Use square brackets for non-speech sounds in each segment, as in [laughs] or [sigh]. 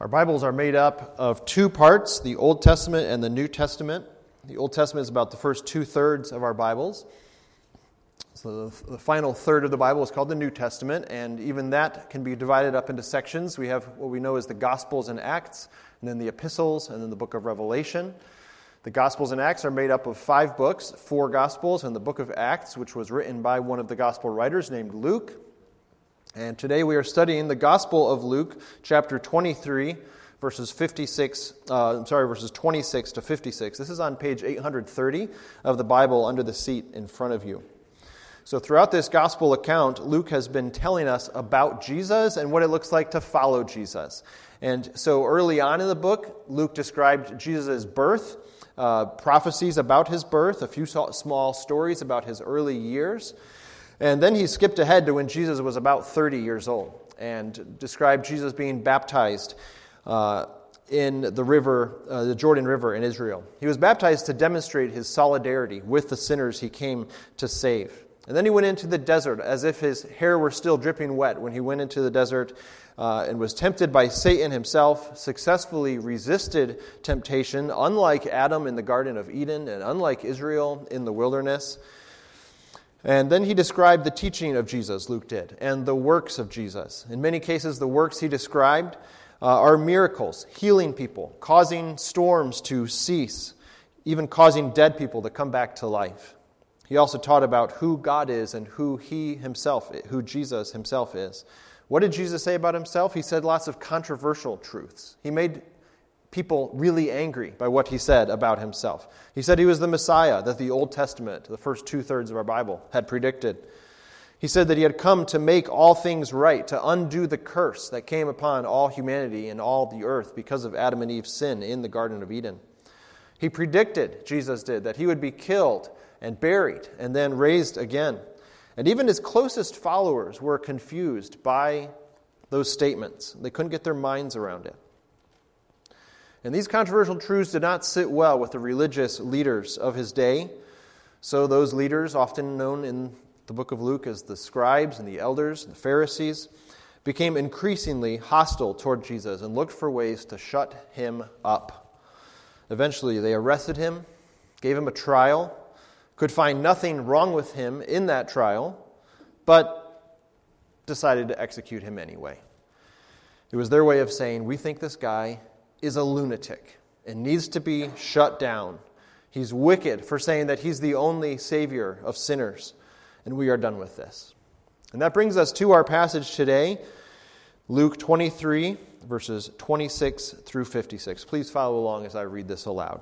Our Bibles are made up of two parts the Old Testament and the New Testament. The Old Testament is about the first two thirds of our Bibles. So the, the, final third of the Bible is called the New Testament, and even that can be divided up into sections. We have what we know as the Gospels and Acts, and then the Epistles, and then the book of Revelation. The Gospels and Acts are made up of five books four Gospels and the book of Acts, which was written by one of the Gospel writers named Luke. And today we are studying the Gospel of Luke, chapter 23, verses 56, uh, I'm sorry, verses 26 to 56. This is on page 830 of the Bible under the seat in front of you. So, throughout this gospel account, Luke has been telling us about Jesus and what it looks like to follow Jesus. And so, early on in the book, Luke described Jesus' birth, uh, prophecies about his birth, a few small stories about his early years. And then he skipped ahead to when Jesus was about 30 years old and described Jesus being baptized uh, in the river, uh, the Jordan River in Israel. He was baptized to demonstrate his solidarity with the sinners he came to save. And then he went into the desert as if his hair were still dripping wet when he went into the desert uh, and was tempted by Satan himself, successfully resisted temptation, unlike Adam in the Garden of Eden and unlike Israel in the wilderness. And then he described the teaching of Jesus, Luke did, and the works of Jesus. In many cases, the works he described uh, are miracles, healing people, causing storms to cease, even causing dead people to come back to life. He also taught about who God is and who he himself, who Jesus himself is. What did Jesus say about himself? He said lots of controversial truths. He made people really angry by what he said about himself. He said he was the Messiah that the Old Testament, the first two thirds of our Bible, had predicted. He said that he had come to make all things right, to undo the curse that came upon all humanity and all the earth because of Adam and Eve's sin in the Garden of Eden. He predicted, Jesus did, that he would be killed and buried and then raised again. And even his closest followers were confused by those statements. They couldn't get their minds around it. And these controversial truths did not sit well with the religious leaders of his day. So, those leaders, often known in the book of Luke as the scribes and the elders and the Pharisees, became increasingly hostile toward Jesus and looked for ways to shut him up. Eventually, they arrested him, gave him a trial, could find nothing wrong with him in that trial, but decided to execute him anyway. It was their way of saying, We think this guy is a lunatic and needs to be shut down. He's wicked for saying that he's the only Savior of sinners, and we are done with this. And that brings us to our passage today, Luke 23, verses 26 through 56. Please follow along as I read this aloud.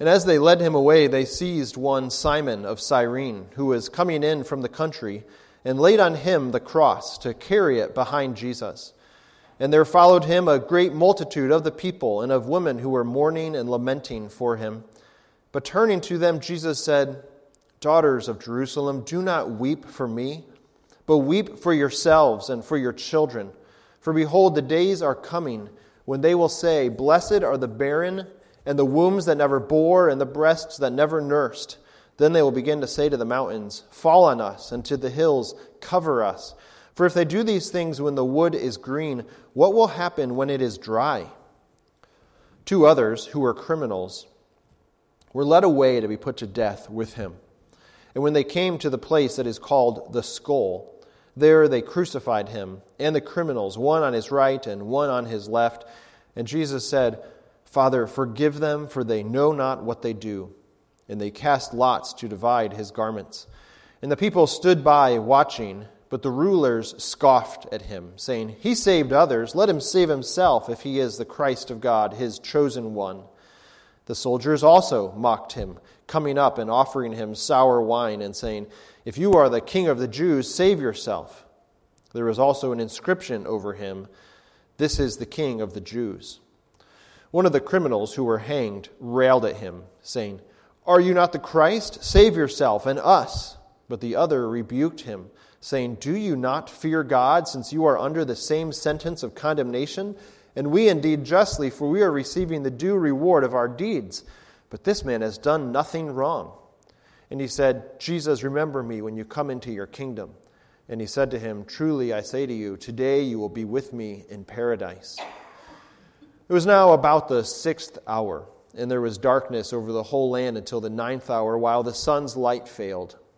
And as they led him away, they seized one Simon of Cyrene, who was coming in from the country, and laid on him the cross to carry it behind Jesus. And there followed him a great multitude of the people and of women who were mourning and lamenting for him. But turning to them, Jesus said, Daughters of Jerusalem, do not weep for me, but weep for yourselves and for your children. For behold, the days are coming when they will say, Blessed are the barren, and the wombs that never bore, and the breasts that never nursed. Then they will begin to say to the mountains, Fall on us, and to the hills, Cover us. For if they do these things when the wood is green, what will happen when it is dry? Two others, who were criminals, were led away to be put to death with him. And when they came to the place that is called the skull, there they crucified him and the criminals, one on his right and one on his left. And Jesus said, Father, forgive them, for they know not what they do. And they cast lots to divide his garments. And the people stood by watching. But the rulers scoffed at him, saying, He saved others. Let him save himself if he is the Christ of God, his chosen one. The soldiers also mocked him, coming up and offering him sour wine, and saying, If you are the king of the Jews, save yourself. There was also an inscription over him This is the king of the Jews. One of the criminals who were hanged railed at him, saying, Are you not the Christ? Save yourself and us. But the other rebuked him saying, Do you not fear God, since you are under the same sentence of condemnation? And we indeed justly, for we are receiving the due reward of our deeds. But this man has done nothing wrong. And he said, Jesus, remember me when you come into your kingdom. And he said to him, Truly I say to you, today you will be with me in paradise. It was now about the sixth hour, and there was darkness over the whole land until the ninth hour, while the sun's light failed,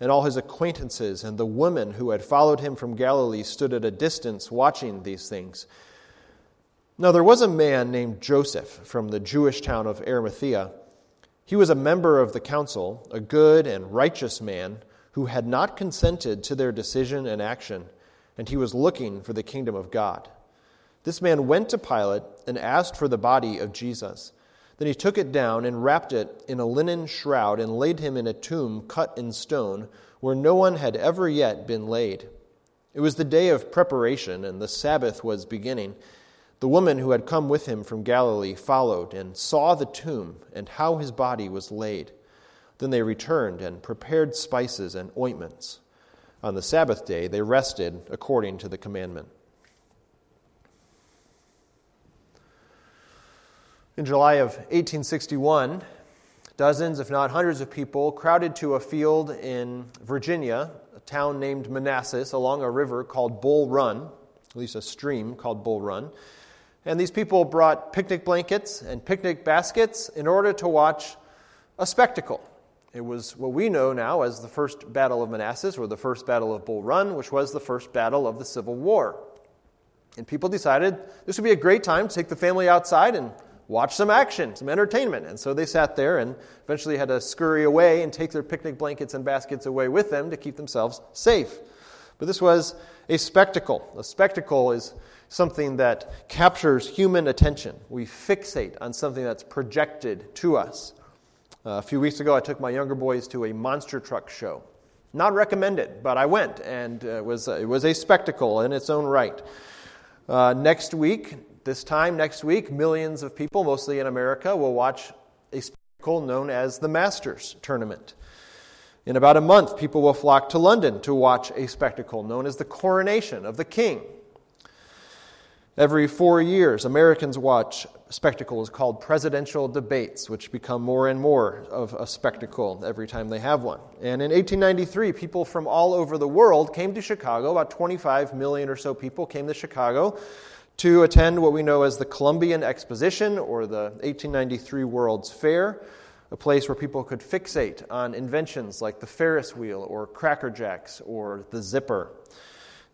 And all his acquaintances and the women who had followed him from Galilee stood at a distance watching these things. Now there was a man named Joseph from the Jewish town of Arimathea. He was a member of the council, a good and righteous man who had not consented to their decision and action, and he was looking for the kingdom of God. This man went to Pilate and asked for the body of Jesus. Then he took it down and wrapped it in a linen shroud and laid him in a tomb cut in stone where no one had ever yet been laid. It was the day of preparation, and the Sabbath was beginning. The woman who had come with him from Galilee followed and saw the tomb and how his body was laid. Then they returned and prepared spices and ointments. On the Sabbath day, they rested according to the commandment. In July of 1861, dozens, if not hundreds, of people crowded to a field in Virginia, a town named Manassas, along a river called Bull Run, at least a stream called Bull Run. And these people brought picnic blankets and picnic baskets in order to watch a spectacle. It was what we know now as the First Battle of Manassas or the First Battle of Bull Run, which was the first battle of the Civil War. And people decided this would be a great time to take the family outside and watch some action, some entertainment. And so they sat there and eventually had to scurry away and take their picnic blankets and baskets away with them to keep themselves safe. But this was a spectacle. A spectacle is something that captures human attention. We fixate on something that's projected to us. Uh, a few weeks ago, I took my younger boys to a monster truck show. Not recommended, but I went, and uh, it was, it was a spectacle in its own right. Uh, next week, this time next week, millions of people, mostly in America, will watch a spectacle known as the Masters Tournament. In about a month, people will flock to London to watch a spectacle known as the coronation of the king. Every four years, Americans watch spectacles called presidential debates, which become more and more of a spectacle every time they have one. And in 1893, people from all over the world came to Chicago. About 25 million or so people came to Chicago to attend what we know as the Columbian Exposition or the 1893 World's Fair, a place where people could fixate on inventions like the Ferris wheel or Cracker Jacks or the zipper,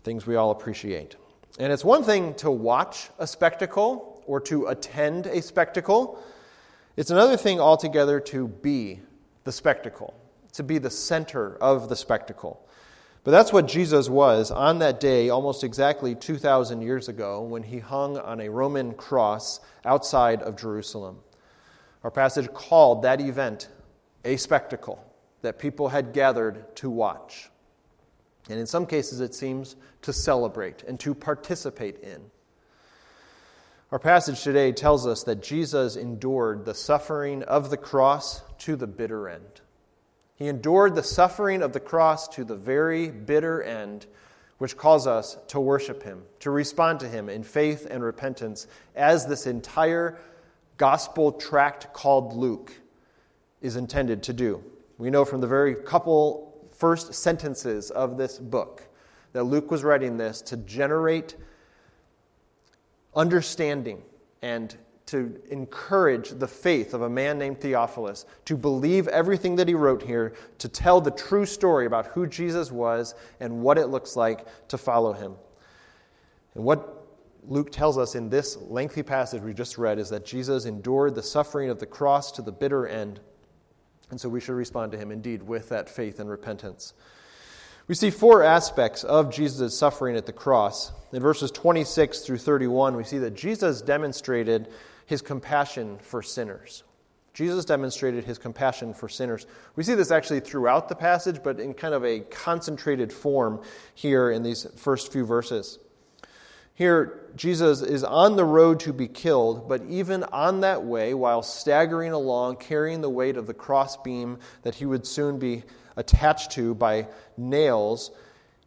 things we all appreciate. And it's one thing to watch a spectacle or to attend a spectacle, it's another thing altogether to be the spectacle, to be the center of the spectacle. But that's what Jesus was on that day, almost exactly 2,000 years ago, when he hung on a Roman cross outside of Jerusalem. Our passage called that event a spectacle that people had gathered to watch and in some cases it seems to celebrate and to participate in. Our passage today tells us that Jesus endured the suffering of the cross to the bitter end. He endured the suffering of the cross to the very bitter end, which calls us to worship Him, to respond to Him in faith and repentance, as this entire gospel tract called Luke is intended to do. We know from the very couple first sentences of this book that Luke was writing this to generate understanding and to encourage the faith of a man named Theophilus, to believe everything that he wrote here, to tell the true story about who Jesus was and what it looks like to follow him. And what Luke tells us in this lengthy passage we just read is that Jesus endured the suffering of the cross to the bitter end and so we should respond to him indeed with that faith and repentance. We see four aspects of Jesus' suffering at the cross. In verses 26 through 31, we see that Jesus demonstrated his compassion for sinners. Jesus demonstrated his compassion for sinners. We see this actually throughout the passage, but in kind of a concentrated form here in these first few verses. Here, Jesus is on the road to be killed, but even on that way, while staggering along, carrying the weight of the crossbeam that he would soon be attached to by nails,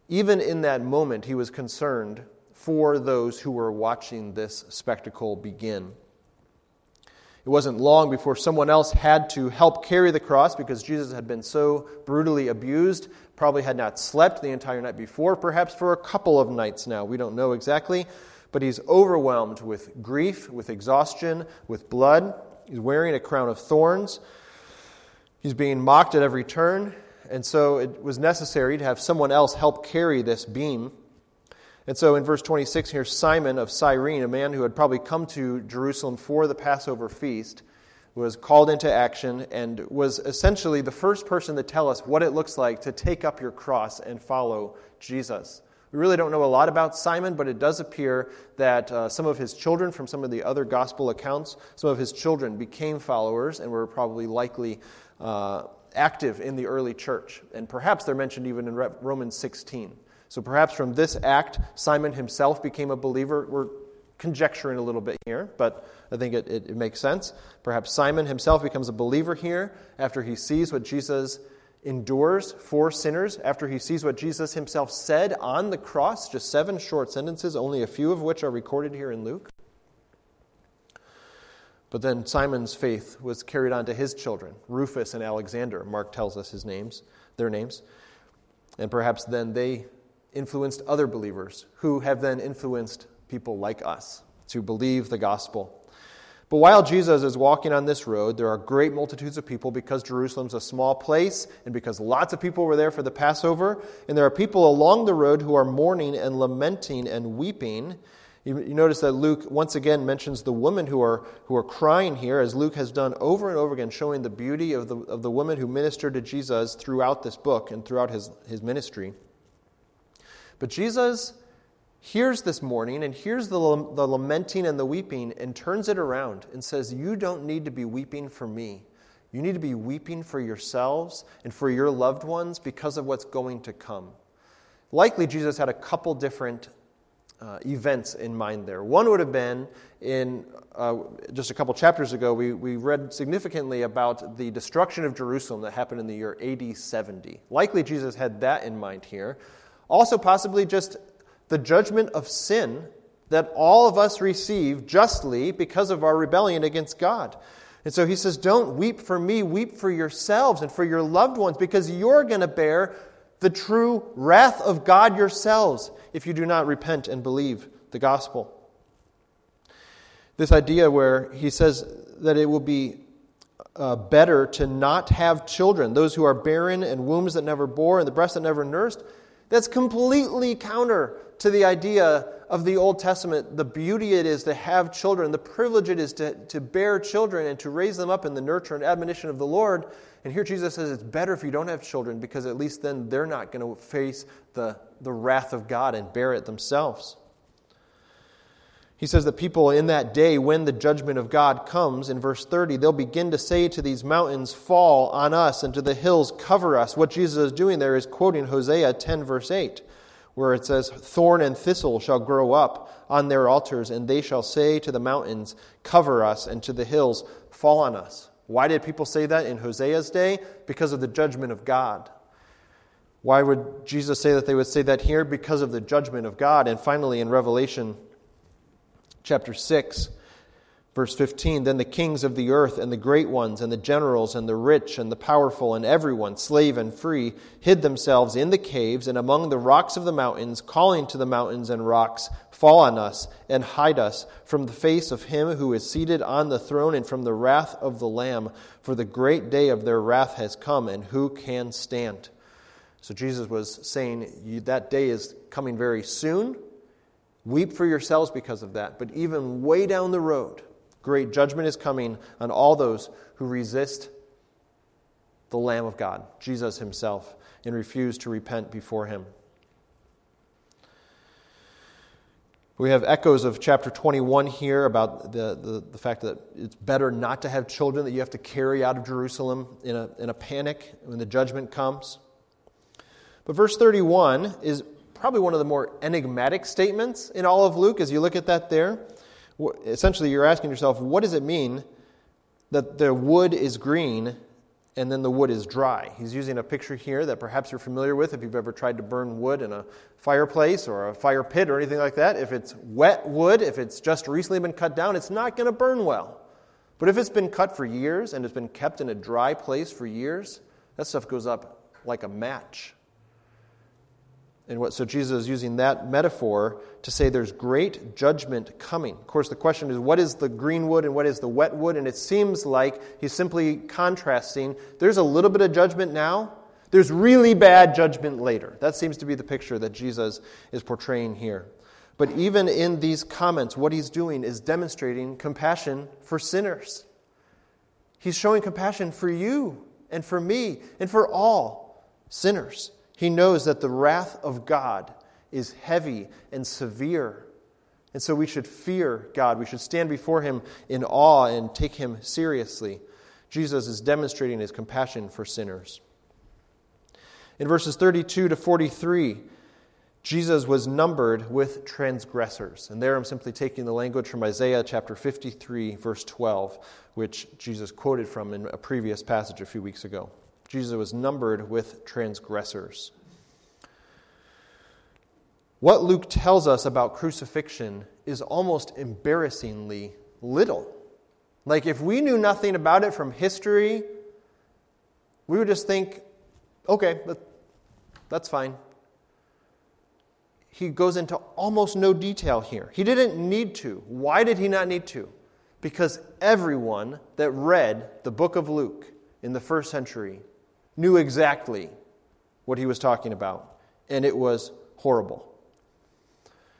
even in that moment, he was concerned for those who were watching this spectacle begin. It wasn't long before someone else had to help carry the cross because Jesus had been so brutally abused, probably had not slept the entire night before, perhaps for a couple of nights now. We don't know exactly but he's overwhelmed with grief, with exhaustion, with blood. He's wearing a crown of thorns. He's being mocked at every turn. And so it was necessary to have someone else help carry this beam. And so in verse 26, here, Simon of Cyrene, a man who had probably come to Jerusalem for the Passover feast, was called into action and was essentially the first person to tell us what it looks like to take up your cross and follow Jesus. We really don't know a lot about Simon, but it does appear that uh, some of his children, from some of the other gospel accounts, some of his children became followers and were probably likely uh, active in the early church. And perhaps they're mentioned even in Romans 16. So perhaps from this act, Simon himself became a believer. We're conjecturing a little bit here, but I think it, it, it makes sense. Perhaps Simon himself becomes a believer here after he sees what Jesus endures for sinners after he sees what Jesus himself said on the cross, just seven short sentences, only a few of which are recorded here in Luke. But then Simon's faith was carried on to his children, Rufus and Alexander. Mark tells us his names, their names. And perhaps then they influenced other believers who have then influenced people like us to believe the gospel. But while Jesus is walking on this road, there are great multitudes of people because Jerusalem's a small place and because lots of people were there for the Passover. And there are people along the road who are mourning and lamenting and weeping. You, you notice that Luke once again mentions the women who are, who are crying here, as Luke has done over and over again, showing the beauty of the, of the women who ministered to Jesus throughout this book and throughout his, his ministry. But Jesus hears this mourning and hears the, the lamenting and the weeping and turns it around and says, You don't need to be weeping for me. You need to be weeping for yourselves and for your loved ones because of what's going to come. Likely, Jesus had a couple different uh, events in mind there. One would have been in uh, just a couple chapters ago, we, we read significantly about the destruction of Jerusalem that happened in the year AD 70. Likely, Jesus had that in mind here. Also, possibly just the judgment of sin that all of us receive justly because of our rebellion against God. And so he says, Don't weep for me, weep for yourselves and for your loved ones, because you're going to bear the true wrath of God yourselves if you do not repent and believe the gospel. This idea where he says that it will be uh, better to not have children, those who are barren and wombs that never bore and the breast that never nursed, that's completely counter to the idea of the Old Testament, the beauty it is to have children, the privilege it is to, to bear children and to raise them up in the nurture and admonition of the Lord. And here Jesus says it's better if you don't have children because at least then they're not going to face the, the wrath of God and bear it themselves. He says that people in that day, when the judgment of God comes, in verse 30, they'll begin to say to these mountains, Fall on us, and to the hills, cover us. What Jesus is doing there is quoting Hosea 10, verse 8, where it says, Thorn and thistle shall grow up on their altars, and they shall say to the mountains, Cover us, and to the hills, Fall on us. Why did people say that in Hosea's day? Because of the judgment of God. Why would Jesus say that they would say that here? Because of the judgment of God. And finally, in Revelation chapter 6, verse 15 Then the kings of the earth, and the great ones, and the generals, and the rich, and the powerful, and everyone, slave and free, hid themselves in the caves and among the rocks of the mountains, calling to the mountains and rocks, Fall on us, and hide us from the face of him who is seated on the throne, and from the wrath of the Lamb. For the great day of their wrath has come, and who can stand? So Jesus was saying that day is coming very soon. Weep for yourselves because of that. But even way down the road, great judgment is coming on all those who resist the Lamb of God, Jesus himself, and refuse to repent before him. We have echoes of chapter 21 here about the, the, the, fact that it's better not to have children that you have to carry out of Jerusalem in a, in a panic when the judgment comes. But verse 31 is probably one of the more enigmatic statements in all of Luke as you look at that there. Essentially, you're asking yourself, what does it mean that the wood is green and then the wood is dry? He's using a picture here that perhaps you're familiar with if you've ever tried to burn wood in a fireplace or a fire pit or anything like that. If it's wet wood, if it's just recently been cut down, it's not going to burn well. But if it's been cut for years and it's been kept in a dry place for years, that stuff goes up like a match. And what, so Jesus is using that metaphor to say there's great judgment coming. Of course, the question is what is the green wood and what is the wet wood? And it seems like he's simply contrasting. There's a little bit of judgment now, there's really bad judgment later. That seems to be the picture that Jesus is portraying here. But even in these comments, what he's doing is demonstrating compassion for sinners. He's showing compassion for you and for me and for all sinners. He knows that the wrath of God is heavy and severe. And so we should fear God. We should stand before Him in awe and take Him seriously. Jesus is demonstrating His compassion for sinners. In verses 32 to 43, Jesus was numbered with transgressors. And there I'm simply taking the language from Isaiah chapter 53, verse 12, which Jesus quoted from in a previous passage a few weeks ago. Jesus was numbered with transgressors. What Luke tells us about crucifixion is almost embarrassingly little. Like, if we knew nothing about it from history, we would just think, okay, that's fine. He goes into almost no detail here. He didn't need to. Why did he not need to? Because everyone that read the book of Luke in the first century knew exactly what he was talking about, and it was horrible.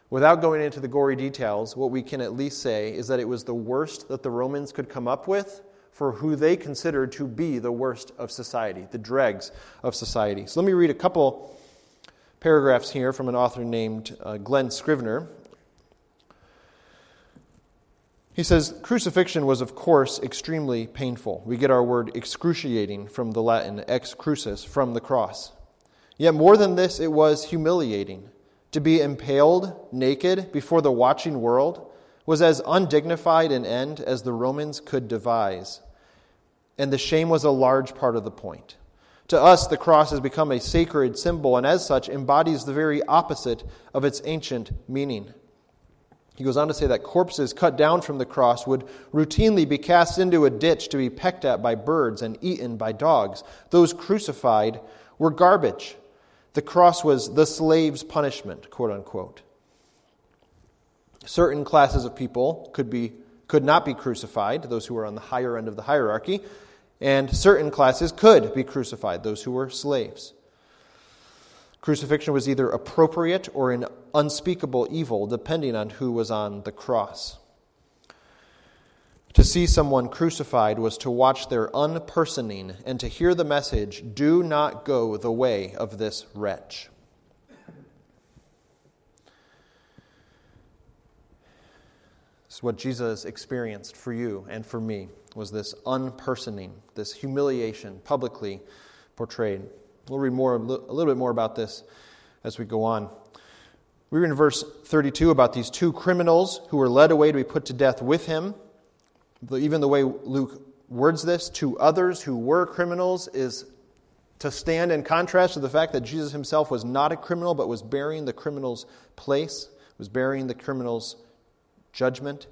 Without going into the gory details, what we can at least say is that it was the worst that the Romans could come up with for who they considered to be the worst of society, the dregs of society. So let me read a couple paragraphs here from an author named uh, Glen Scrivener. He says, Crucifixion was, of course, extremely painful. We get our word excruciating from the Latin ex crucis, from the cross. Yet more than this, it was humiliating. To be impaled naked before the watching world was as undignified an end as the Romans could devise. And the shame was a large part of the point. To us, the cross has become a sacred symbol, and as such, embodies the very opposite of its ancient meaning. He goes on to say that corpses cut down from the cross would routinely be cast into a ditch to be pecked at by birds and eaten by dogs. Those crucified were garbage. The cross was the slave's punishment, quote unquote. Certain classes of people could, be, could not be crucified, those who were on the higher end of the hierarchy, and certain classes could be crucified, those who were slaves. Crucifixion was either appropriate or an unspeakable evil, depending on who was on the cross. To see someone crucified was to watch their unpersoning and to hear the message do not go the way of this wretch. This is what Jesus experienced for you and for me was this unpersoning, this humiliation publicly portrayed. We'll read more, a little bit more about this as we go on. We read in verse 32 about these two criminals who were led away two be put to death with him. Even the way Luke words this, to others who were criminals, is to stand in contrast to the fact that Jesus himself was not a criminal but was bearing the criminal's place, was bearing the criminal's judgment.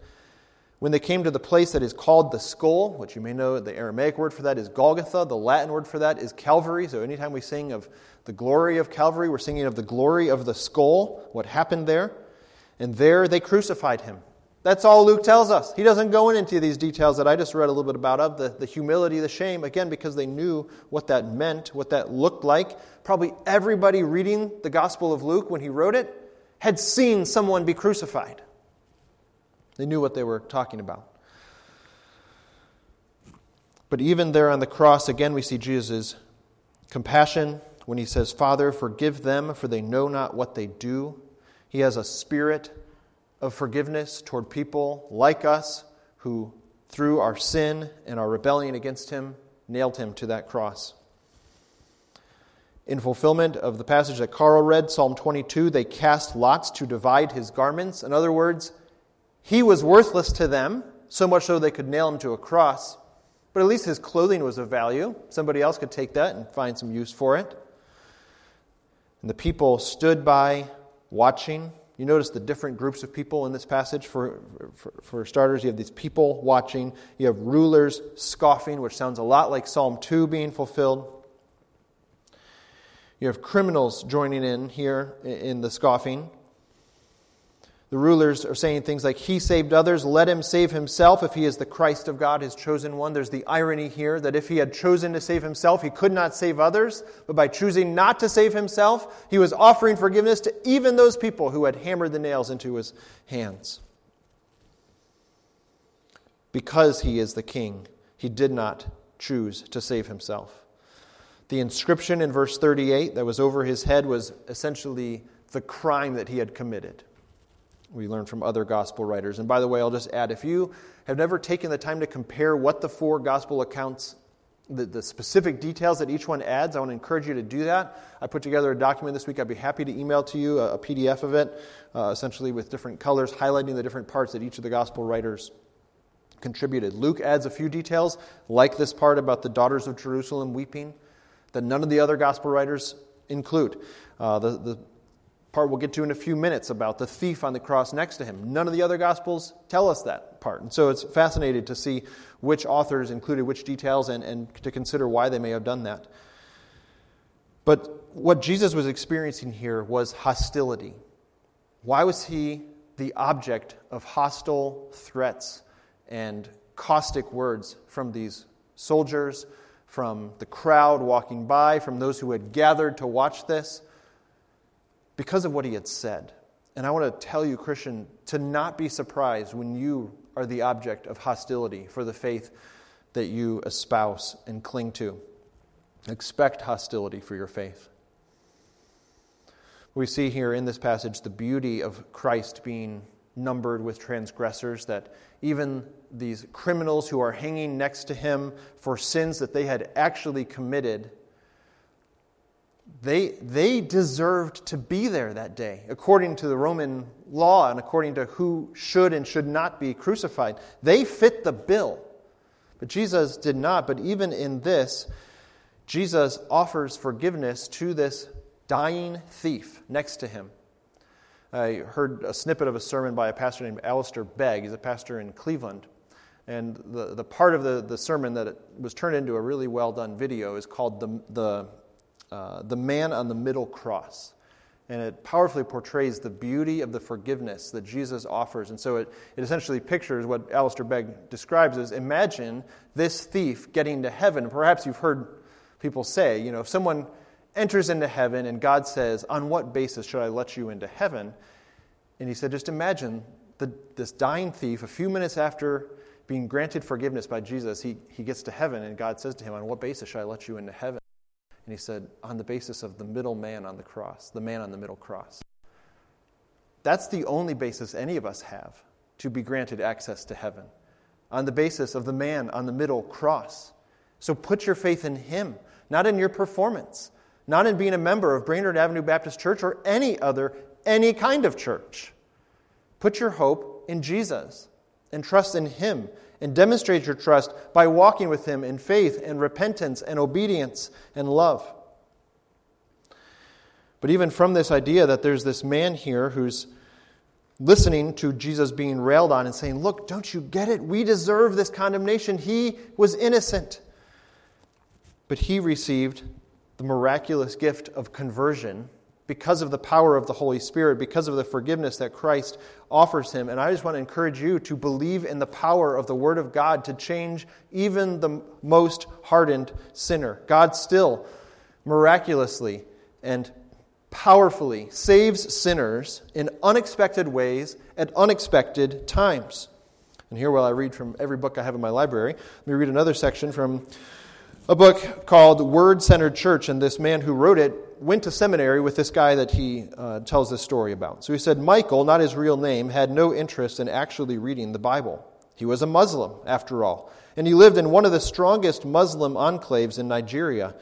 When they came to the place that is called the skull, which you may know the Aramaic word for that is Golgotha, the Latin word for that is Calvary. So anytime we sing of the glory of Calvary, we're singing of the glory of the skull, what happened there. And there they crucified him. That's all Luke tells us. He doesn't go into these details that I just read a little bit about of the, the humility, the shame, again, because they knew what that meant, what that looked like. Probably everybody reading the Gospel of Luke when he wrote it had seen someone be crucified. They knew what they were talking about. But even there on the cross, again, we see Jesus' compassion when he says, Father, forgive them, for they know not what they do. He has a spirit of forgiveness toward people like us who, through our sin and our rebellion against him, nailed him to that cross. In fulfillment of the passage that Carl read, Psalm 22, they cast lots to divide his garments. In other words, he was worthless to them, so much so they could nail him to a cross. But at least his clothing was of value. Somebody else could take that and find some use for it. And the people stood by, watching. You notice the different groups of people in this passage. For, for, for, starters, you have these people watching. You have rulers scoffing, which sounds a lot like Psalm 2 being fulfilled. You have criminals joining in here in the scoffing. The rulers are saying things like, He saved others, let him save himself if he is the Christ of God, his chosen one. There's the irony here that if he had chosen to save himself, he could not save others. But by choosing not to save himself, he was offering forgiveness to even those people who had hammered the nails into his hands. Because he is the king, he did not choose to save himself. The inscription in verse 38 that was over his head was essentially the crime that he had committed we learn from other gospel writers. And by the way, I'll just add if you have never taken the time to compare what the four gospel accounts, the, the specific details that each one adds, I want to encourage you to do that. I put together a document this week. I'd be happy to email to you a, a PDF of it, uh, essentially with different colors, highlighting the different parts that each of the gospel writers contributed. Luke adds a few details, like this part about the daughters of Jerusalem weeping, that none of the other gospel writers include. Uh, the, the part we'll get to in a few minutes about the thief on the cross next to him. None of the other Gospels tell us that part. And so it's fascinating to see which authors included which details and, and to consider why they may have done that. But what Jesus was experiencing here was hostility. Why was he the object of hostile threats and caustic words from these soldiers, from the crowd walking by, from those who had gathered to watch this? Because of what he had said. And I want to tell you, Christian, to not be surprised when you are the object of hostility for the faith that you espouse and cling to. Expect hostility for your faith. We see here in this passage the beauty of Christ being numbered with transgressors, that even these criminals who are hanging next to him for sins that they had actually committed they, they deserved to be there that day, according to the Roman law and according to who should and should not be crucified. They fit the bill. But Jesus did not. But even in this, Jesus offers forgiveness to this dying thief next to him. I heard a snippet of a sermon by a pastor named Alistair Begg. He's a pastor in Cleveland. And the, the part of the, the sermon that was turned into a really well done video is called the, the uh, the man on the middle cross. And it powerfully portrays the beauty of the forgiveness that Jesus offers. And so it, it essentially pictures what Alistair Begg describes as imagine this thief getting to heaven. Perhaps you've heard people say, you know, if someone enters into heaven and God says, On what basis should I let you into heaven? And he said, Just imagine the, this dying thief, a few minutes after being granted forgiveness by Jesus, he, he gets to heaven and God says to him, On what basis should I let you into heaven? And he said, on the basis of the middle man on the cross, the man on the middle cross. That's the only basis any of us have to be granted access to heaven, on the basis of the man on the middle cross. So put your faith in him, not in your performance, not in being a member of Brainerd Avenue Baptist Church or any other, any kind of church. Put your hope in Jesus and trust in him and demonstrate your trust by walking with Him in faith and repentance and obedience and love. But even from this idea that there's this man here who's listening to Jesus being railed on and saying, Look, don't you get it? We deserve this condemnation. He was innocent. But he received the miraculous gift of conversion because of the power of the Holy Spirit, because of the forgiveness that Christ offers him. And I just want to encourage you to believe in the power of the Word of God to change even the most hardened sinner. God still miraculously and powerfully saves sinners in unexpected ways at unexpected times. And here, while I read from every book I have in my library, let me read another section from a book called Word Centered Church. And this man who wrote it went to seminary with this guy that he uh, tells this story about. So he said Michael, not his real name, had no interest in actually reading the Bible. He was a Muslim, after all, and he lived in one of the strongest Muslim enclaves in Nigeria.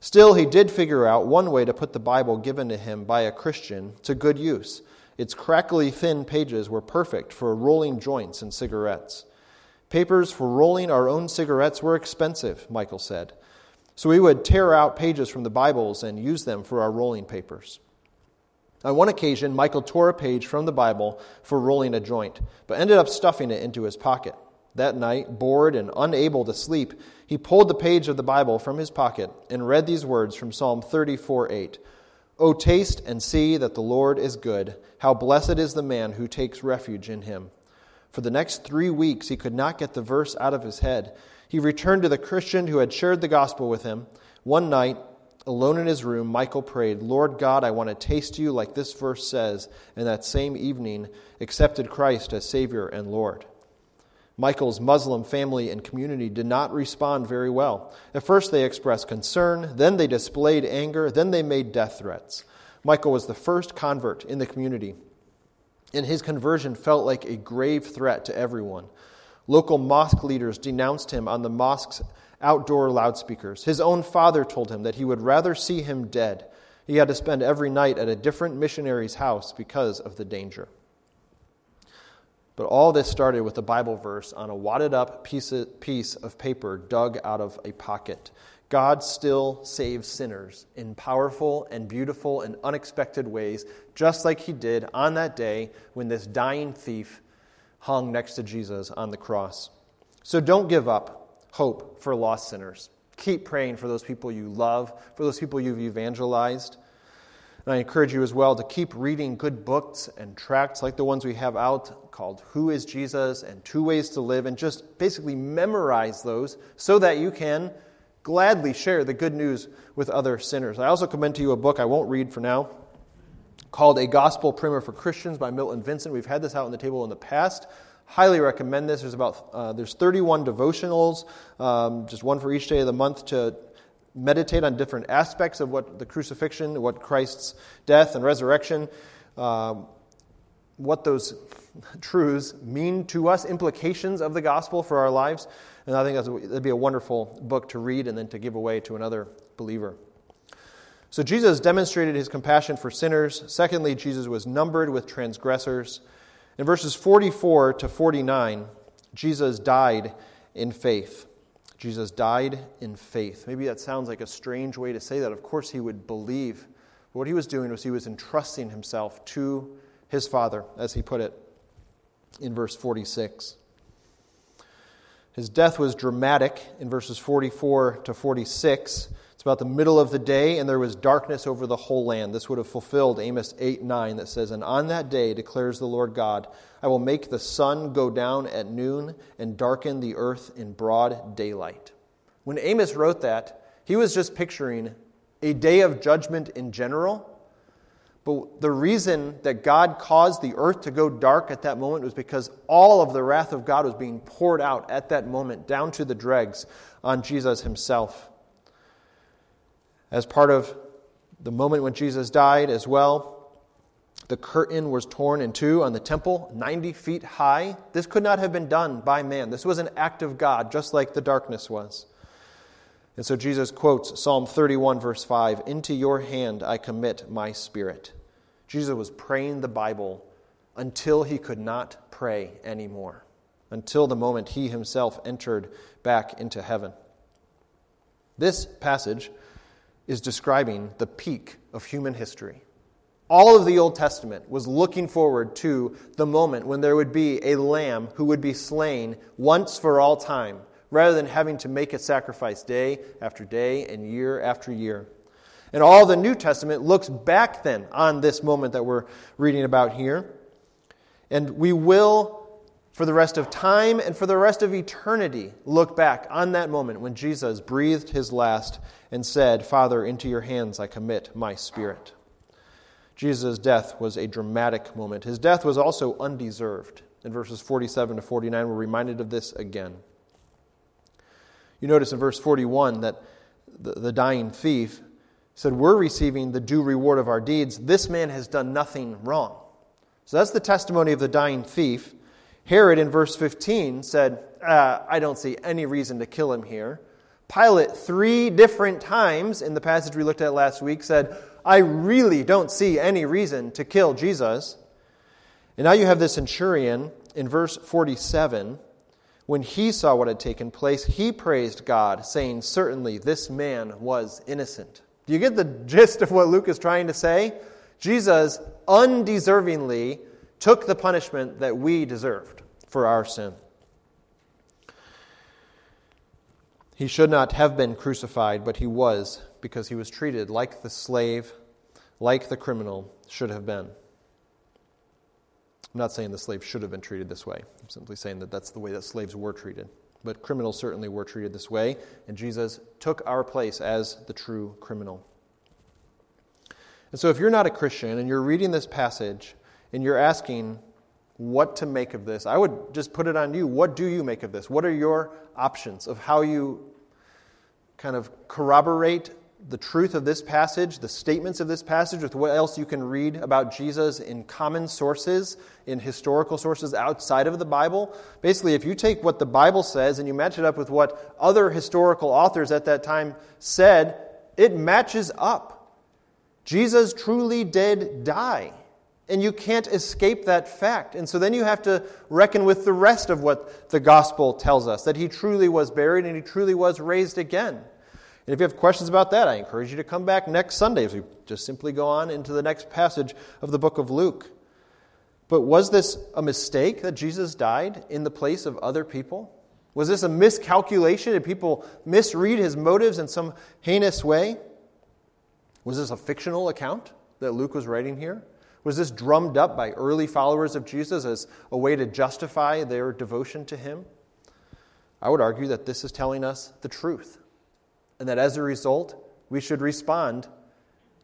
Still, he did figure out one way to put the Bible given to him by a Christian to good use. Its crackly thin pages were perfect for rolling joints and cigarettes. Papers for rolling our own cigarettes were expensive, Michael said. So we would tear out pages from the Bibles and use them for our rolling papers. On one occasion, Michael tore a page from the Bible for rolling a joint, but ended up stuffing it into his pocket. That night, bored and unable to sleep, he pulled the page of the Bible from his pocket and read these words from Psalm 34 8. O taste and see that the Lord is good. How blessed is the man who takes refuge in him. For the next three weeks, he could not get the verse out of his head. He returned to the Christian who had shared the gospel with him. One night, alone in his room, Michael prayed, Lord God, I want to taste you like this verse says, and that same evening accepted Christ as Savior and Lord. Michael's Muslim family and community did not respond very well. At first, they expressed concern, then, they displayed anger, then, they made death threats. Michael was the first convert in the community, and his conversion felt like a grave threat to everyone. Local mosque leaders denounced him on the mosque's outdoor loudspeakers. His own father told him that he would rather see him dead. He had to spend every night at a different missionary's house because of the danger. But all this started with a Bible verse on a wadded up piece of, piece of paper dug out of a pocket. God still saves sinners in powerful and beautiful and unexpected ways, just like he did on that day when this dying thief hung next to Jesus on the cross. So don't give up hope for lost sinners. Keep praying for those people you love, for those people you've evangelized. And I encourage you as well to keep reading good books and tracts like the ones we have out called Who is Jesus and Two Ways to Live, and just basically memorize those so that you can gladly share the good news with other sinners. I also commend to you a book I won't read for now called A Gospel Primer for Christians by Milton Vincent. We've had this out on the table in the past. Highly recommend this. There's about uh, there's 31 devotionals, um, just one for each day of the month to meditate on different aspects of what the crucifixion, what Christ's death and resurrection, uh, what those [laughs] truths mean to us, implications of the gospel for our lives. And I think that'd be a wonderful book to read and then to give away to another believer. So Jesus demonstrated his compassion for sinners. Secondly, Jesus was numbered with transgressors. In verses 44 to 49, Jesus died in faith. Jesus died in faith. Maybe that sounds like a strange way to say that. Of course, he would believe. But what he was doing was he was entrusting himself to his Father, as he put it in verse 46. His death was dramatic in verses 44 to 46. About the middle of the day, and there was darkness over the whole land. This would have fulfilled Amos 8 9 that says, And on that day, declares the Lord God, I will make the sun go down at noon and darken the earth in broad daylight. When Amos wrote that, he was just picturing a day of judgment in general. But the reason that God caused the earth to go dark at that moment was because all of the wrath of God was being poured out at that moment, down to the dregs, on Jesus himself as part of the moment when Jesus died as well. The curtain was torn in two on the temple, 90 feet high. This could not have been done by man. This was an act of God, just like the darkness was. And so Jesus quotes Psalm 31, verse 5 Into your hand I commit my spirit. Jesus was praying the Bible until he could not pray anymore, until the moment he himself entered back into heaven. This passage is describing the peak of human history. All of the Old Testament was looking forward to the moment when there would be a lamb who would be slain once for all time, rather than having to make a sacrifice day after day and year after year. And all the New Testament looks back then on this moment that we're reading about here. And we will for the rest of time and for the rest of eternity, look back on that moment when Jesus breathed his last and said, Father, into your hands I commit my spirit. Jesus' death was a dramatic moment. His death was also undeserved. In verses 47 to 49, we're reminded of this again. You notice in verse 41 that the, the dying thief said, We're receiving the due reward of our deeds. This man has done nothing wrong. So that's the testimony of the dying thief. Herod in verse 15 said, uh, I don't see any reason to kill him here. Pilate, three different times in the passage we looked at last week, said, I really don't see any reason to kill Jesus. And now you have this centurion in verse 47. When he saw what had taken place, he praised God, saying, Certainly this man was innocent. Do you get the gist of what Luke is trying to say? Jesus undeservingly took the punishment that we deserved for our sin. He should not have been crucified, but he was, because he was treated like the slave, like the criminal should have been. I'm not saying the slave should have been treated this way. I'm simply saying that that's the way that slaves were treated. But criminals certainly were treated this way, and Jesus took our place as the true criminal. And so, if you're not a Christian and you're reading this passage and you're asking what to make of this, I would just put it on you. What do you make of this? What are your options of how you kind of corroborate the truth of this passage, the statements of this passage, with what else you can read about Jesus in common sources, in historical sources outside of the Bible. Basically, if you take what the Bible says and you match it up with what other historical authors at that time said, it matches up. Jesus truly did die. And you can't escape that fact. And so then you have to reckon with the rest of what the gospel tells us that he truly was buried and he truly was raised again. And if you have questions about that, I encourage you to come back next Sunday as we just simply go on into the next passage of the book of Luke. But was this a mistake that Jesus died in the place of other people? Was this a miscalculation? Did people misread his motives in some heinous way? Was this a fictional account that Luke was writing here? Was this drummed up by early followers of Jesus as a way to justify their devotion to him? I would argue that this is telling us the truth and that as a result, we should respond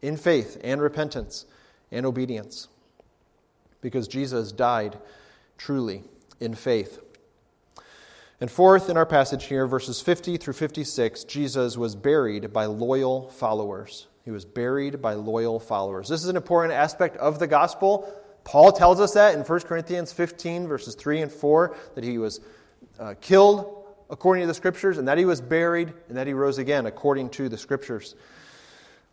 in faith and repentance and obedience because Jesus died truly in faith. And fourth, in our passage here, verses 50 through 56, Jesus was buried by loyal followers. He was buried by loyal followers. This is an important aspect of the gospel. Paul tells us that in 1 Corinthians 15, verses 3 and 4, that he was uh, killed according to the scriptures, and that he was buried, and that he rose again according to the scriptures.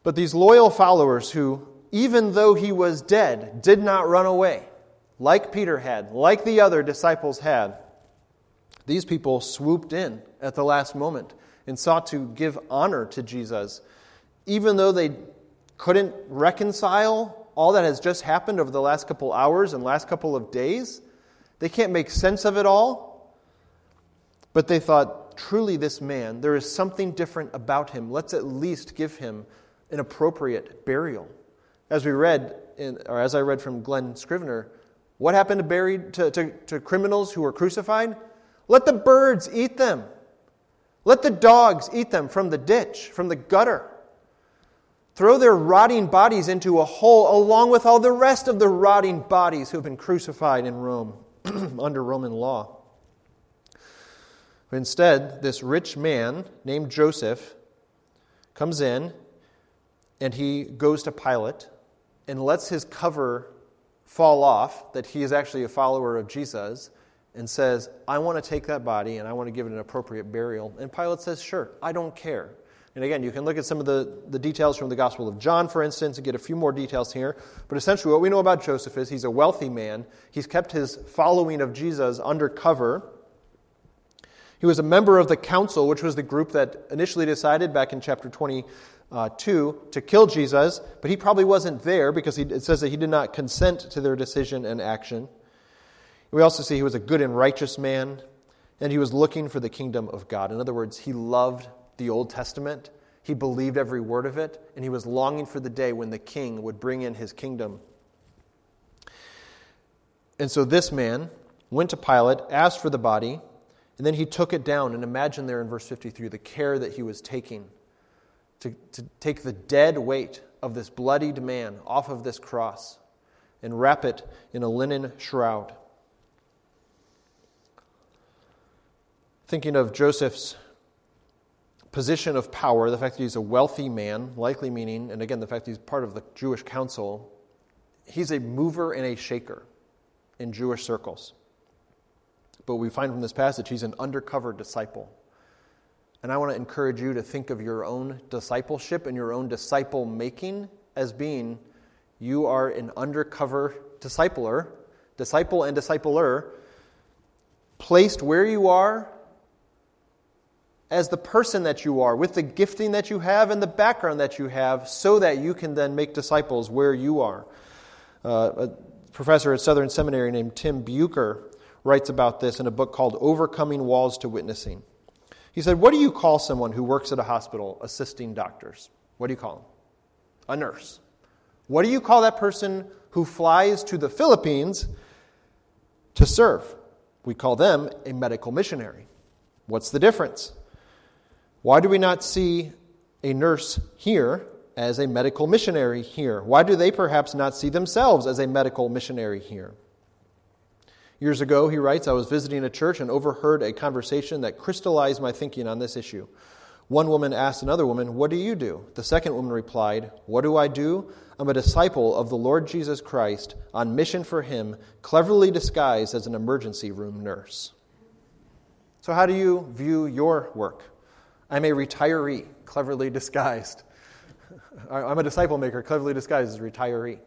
But these loyal followers who, even though he was dead, did not run away, like Peter had, like the other disciples had, these people swooped in at the last moment and sought to give honor to Jesus, even though they couldn't reconcile all that has just happened over the last couple hours and last couple of days. They can't make sense of it all. But they thought, truly, this man, there is something different about him. Let's at least give him an appropriate burial. As we read, in, or as I read from Glen Scrivener, what happened to, buried, to, to, to criminals who were crucified? Let the birds eat them. Let the dogs eat them from the ditch, from the gutter. Throw their rotting bodies into a hole along with all the rest of the rotting bodies who have been crucified in Rome [clears throat] under Roman law. Instead, this rich man named Joseph comes in and he goes to Pilate and lets his cover fall off that he is actually a follower of Jesus and says, I want to take that body and I want to give it an appropriate burial. And Pilate says, Sure, I don't care. And again, you can look at some of the, the details from the Gospel of John, for instance, and get a few more details here. But essentially, what we know about Joseph is he's a wealthy man. He's kept his following of Jesus undercover he was a member of the council, which was the group that initially decided back in chapter 22 to kill Jesus, but he probably wasn't there because he, it says that he did not consent to their decision and action. We also see he was a good and righteous man, and he was looking for the kingdom of God. In other words, he loved the Old Testament, he believed every word of it, and he was longing for the day when the king would bring in his kingdom. And so this man went to Pilate, asked for the body. And then he took it down, and imagine there in verse 53 the care that he was taking to, to take the dead weight of this bloodied man off of this cross and wrap it in a linen shroud. Thinking of Joseph's position of power, the fact that he's a wealthy man, likely meaning, and again, the fact that he's part of the Jewish council, he's a mover and a shaker in Jewish circles. But we find from this passage he's an undercover disciple. And I want to encourage you to think of your own discipleship and your own disciple making as being you are an undercover discipler, disciple and discipler, placed where you are as the person that you are, with the gifting that you have and the background that you have, so that you can then make disciples where you are. Uh, a professor at Southern Seminary named Tim Beougher writes about this in a book called Overcoming Walls to Witnessing. He said, What do you call someone who works at a hospital assisting doctors? What do you call them? A nurse. What do you call that person who flies to the Philippines to serve? We call them a medical missionary. What's the difference? Why do we not see a nurse here as a medical missionary here? Why do they perhaps not see themselves as a medical missionary here? Years ago, he writes, I was visiting a church and overheard a conversation that crystallized my thinking on this issue. One woman asked another woman, What do you do? The second woman replied, What do I do? I'm a disciple of the Lord Jesus Christ on mission for him, cleverly disguised as an emergency room nurse. So, how do you view your work? I'm a retiree, cleverly disguised. [laughs] I'm a disciple maker, cleverly disguised as a retiree.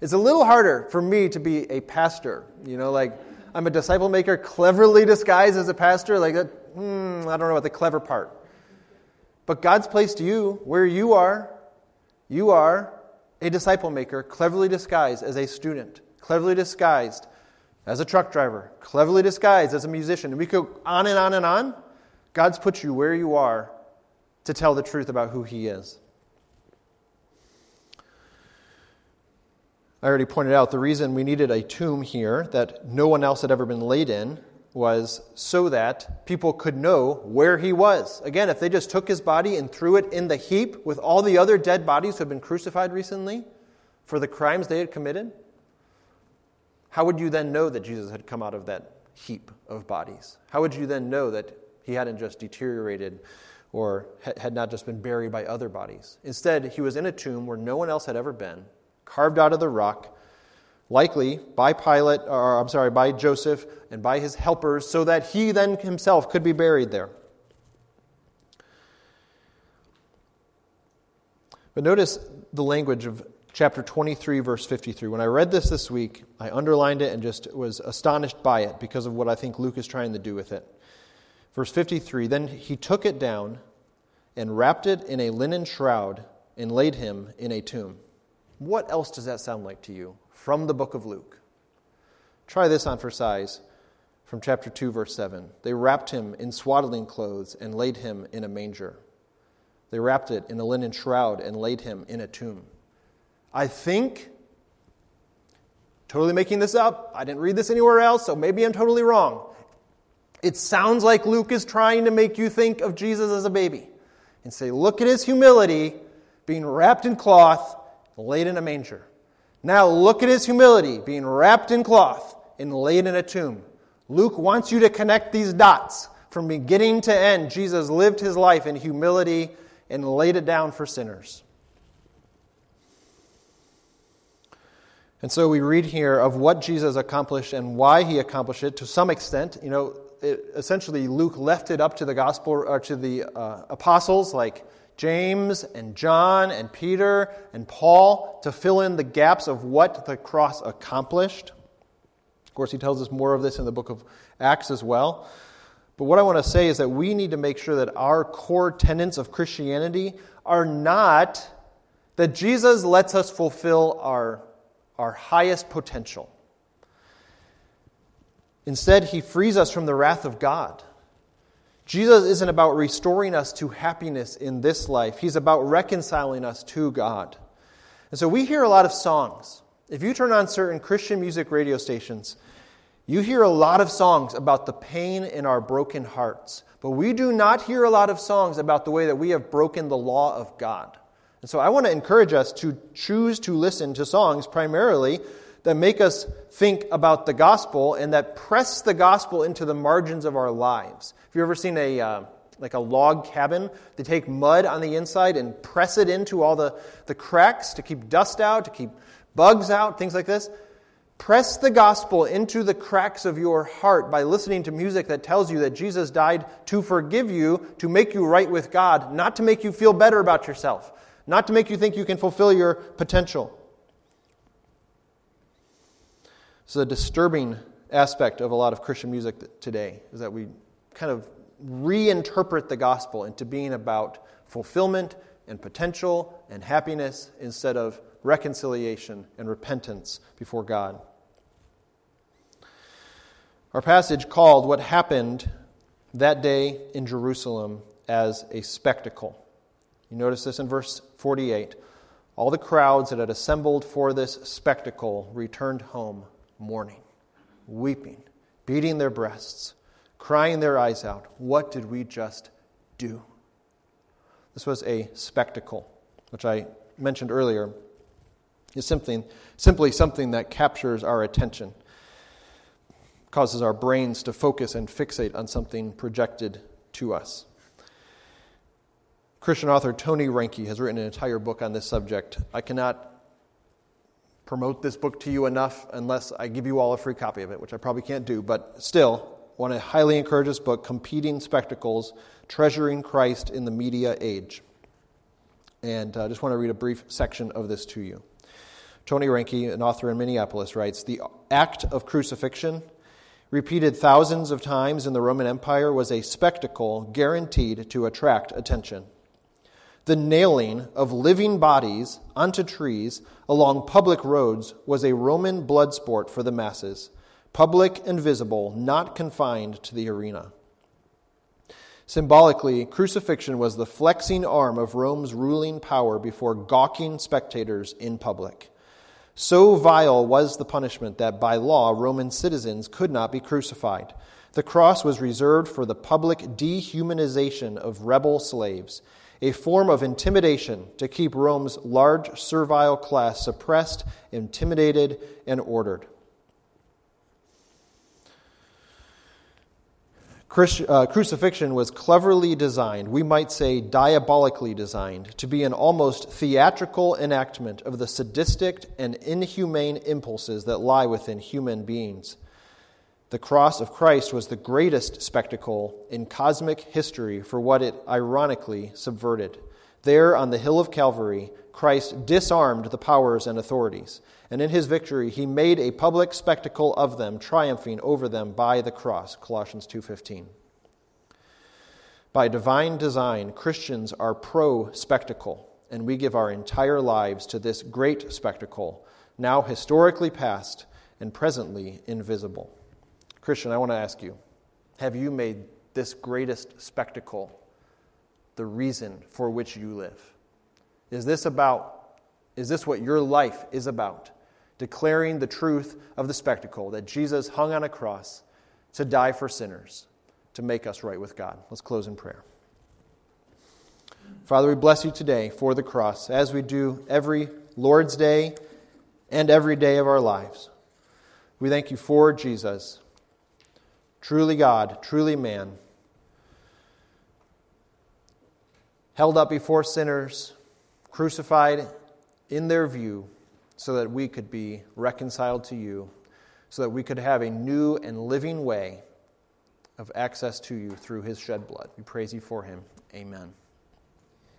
It's a little harder for me to be a pastor. You know, like I'm a disciple maker, cleverly disguised as a pastor. Like, that, hmm, I don't know about the clever part. But God's placed you where you are. You are a disciple maker, cleverly disguised as a student, cleverly disguised as a truck driver, cleverly disguised as a musician. And we go on and on and on. God's put you where you are to tell the truth about who He is. I already pointed out the reason we needed a tomb here that no one else had ever been laid in was so that people could know where he was. Again, if they just took his body and threw it in the heap with all the other dead bodies who had been crucified recently for the crimes they had committed, how would you then know that Jesus had come out of that heap of bodies? How would you then know that he hadn't just deteriorated or had not just been buried by other bodies? Instead, he was in a tomb where no one else had ever been carved out of the rock, likely by Pilate, or I'm sorry, by Joseph and by his helpers, so that he then himself could be buried there. But notice the language of chapter 23, verse 53. When I read this this week, I underlined it and just was astonished by it because of what I think Luke is trying to do with it. Verse 53 Then he took it down and wrapped it in a linen shroud and laid him in a tomb. What else does that sound like to you from the book of Luke? Try this on for size from chapter 2, verse 7. They wrapped him in swaddling clothes and laid him in a manger. They wrapped it in a linen shroud and laid him in a tomb. I think, totally making this up, I didn't read this anywhere else, so maybe I'm totally wrong. It sounds like Luke is trying to make you think of Jesus as a baby and say, look at his humility being wrapped in cloth laid in a manger. Now look at his humility, being wrapped in cloth and laid in a tomb. Luke wants you to connect these dots. From beginning to end, Jesus lived his life in humility and laid it down for sinners. And so we read here of what Jesus accomplished and why he accomplished it to some extent. You know, it, essentially, Luke left it up to the gospel or to the uh, apostles like James and John and Peter and Paul to fill in the gaps of what the cross accomplished. Of course, he tells us more of this in the book of Acts as well. But what I want to say is that we need to make sure that our core tenets of Christianity are not that Jesus lets us fulfill our, our highest potential. Instead, he frees us from the wrath of God. Jesus isn't about restoring us to happiness in this life, He's about reconciling us to God. And so we hear a lot of songs. If you turn on certain Christian music radio stations, you hear a lot of songs about the pain in our broken hearts. But we do not hear a lot of songs about the way that we have broken the law of God. And so I want to encourage us to choose to listen to songs primarily that make us think about the gospel and that press the gospel into the margins of our lives. Have you ever seen a uh, like a log cabin? They take mud on the inside and press it into all the, the cracks to keep dust out, to keep bugs out, things like this. Press the gospel into the cracks of your heart by listening to music that tells you that Jesus died to forgive you, to make you right with God, not to make you feel better about yourself, not to make you think you can fulfill your potential. So, a disturbing aspect of a lot of Christian music today is that we kind of reinterpret the gospel into being about fulfillment and potential and happiness instead of reconciliation and repentance before God. Our passage called what happened that day in Jerusalem as a spectacle. You notice this in verse 48. All the crowds that had assembled for this spectacle returned home mourning, weeping, beating their breasts, crying their eyes out. What did we just do? This was a spectacle, which I mentioned earlier, is simply, simply something that captures our attention causes our brains to focus and fixate on something projected to us. Christian author Tony Reinke has written an entire book on this subject. I cannot promote this book to you enough unless I give you all a free copy of it, which I probably can't do, but still, want to highly encourage this book, Competing Spectacles Treasuring Christ in the Media Age. And I uh, just want to read a brief section of this to you. Tony Reinke, an author in Minneapolis, writes The act of crucifixion repeated thousands of times in the Roman Empire, was a spectacle guaranteed to attract attention. The nailing of living bodies onto trees along public roads was a Roman blood sport for the masses, public and visible, not confined to the arena. Symbolically, crucifixion was the flexing arm of Rome's ruling power before gawking spectators in public. So vile was the punishment that by law Roman citizens could not be crucified. The cross was reserved for the public dehumanization of rebel slaves, a form of intimidation to keep Rome's large servile class suppressed, intimidated, and ordered. uh, crucifixion was cleverly designed, we might say diabolically designed, to be an almost theatrical enactment of the sadistic and inhumane impulses that lie within human beings. The cross of Christ was the greatest spectacle in cosmic history for what it ironically subverted. There on the hill of Calvary, Christ disarmed the powers and authorities, and in his victory he made a public spectacle of them, triumphing over them by the cross. Colossians 2:15. By divine design, Christians are pro spectacle, and we give our entire lives to this great spectacle, now historically past and presently invisible. Christian, I want to ask you have you made this greatest spectacle the reason for which you live? Is this about, is this what your life is about? Declaring the truth of the spectacle that Jesus hung on a cross to die for sinners, to make us right with God. Let's close in prayer. Father, we bless you today for the cross, as we do every Lord's Day and every day of our lives. We thank you for Jesus, truly God, truly man, held up before sinners crucified in their view so that we could be reconciled to you, so that we could have a new and living way of access to you through his shed blood. We praise you for him. Amen.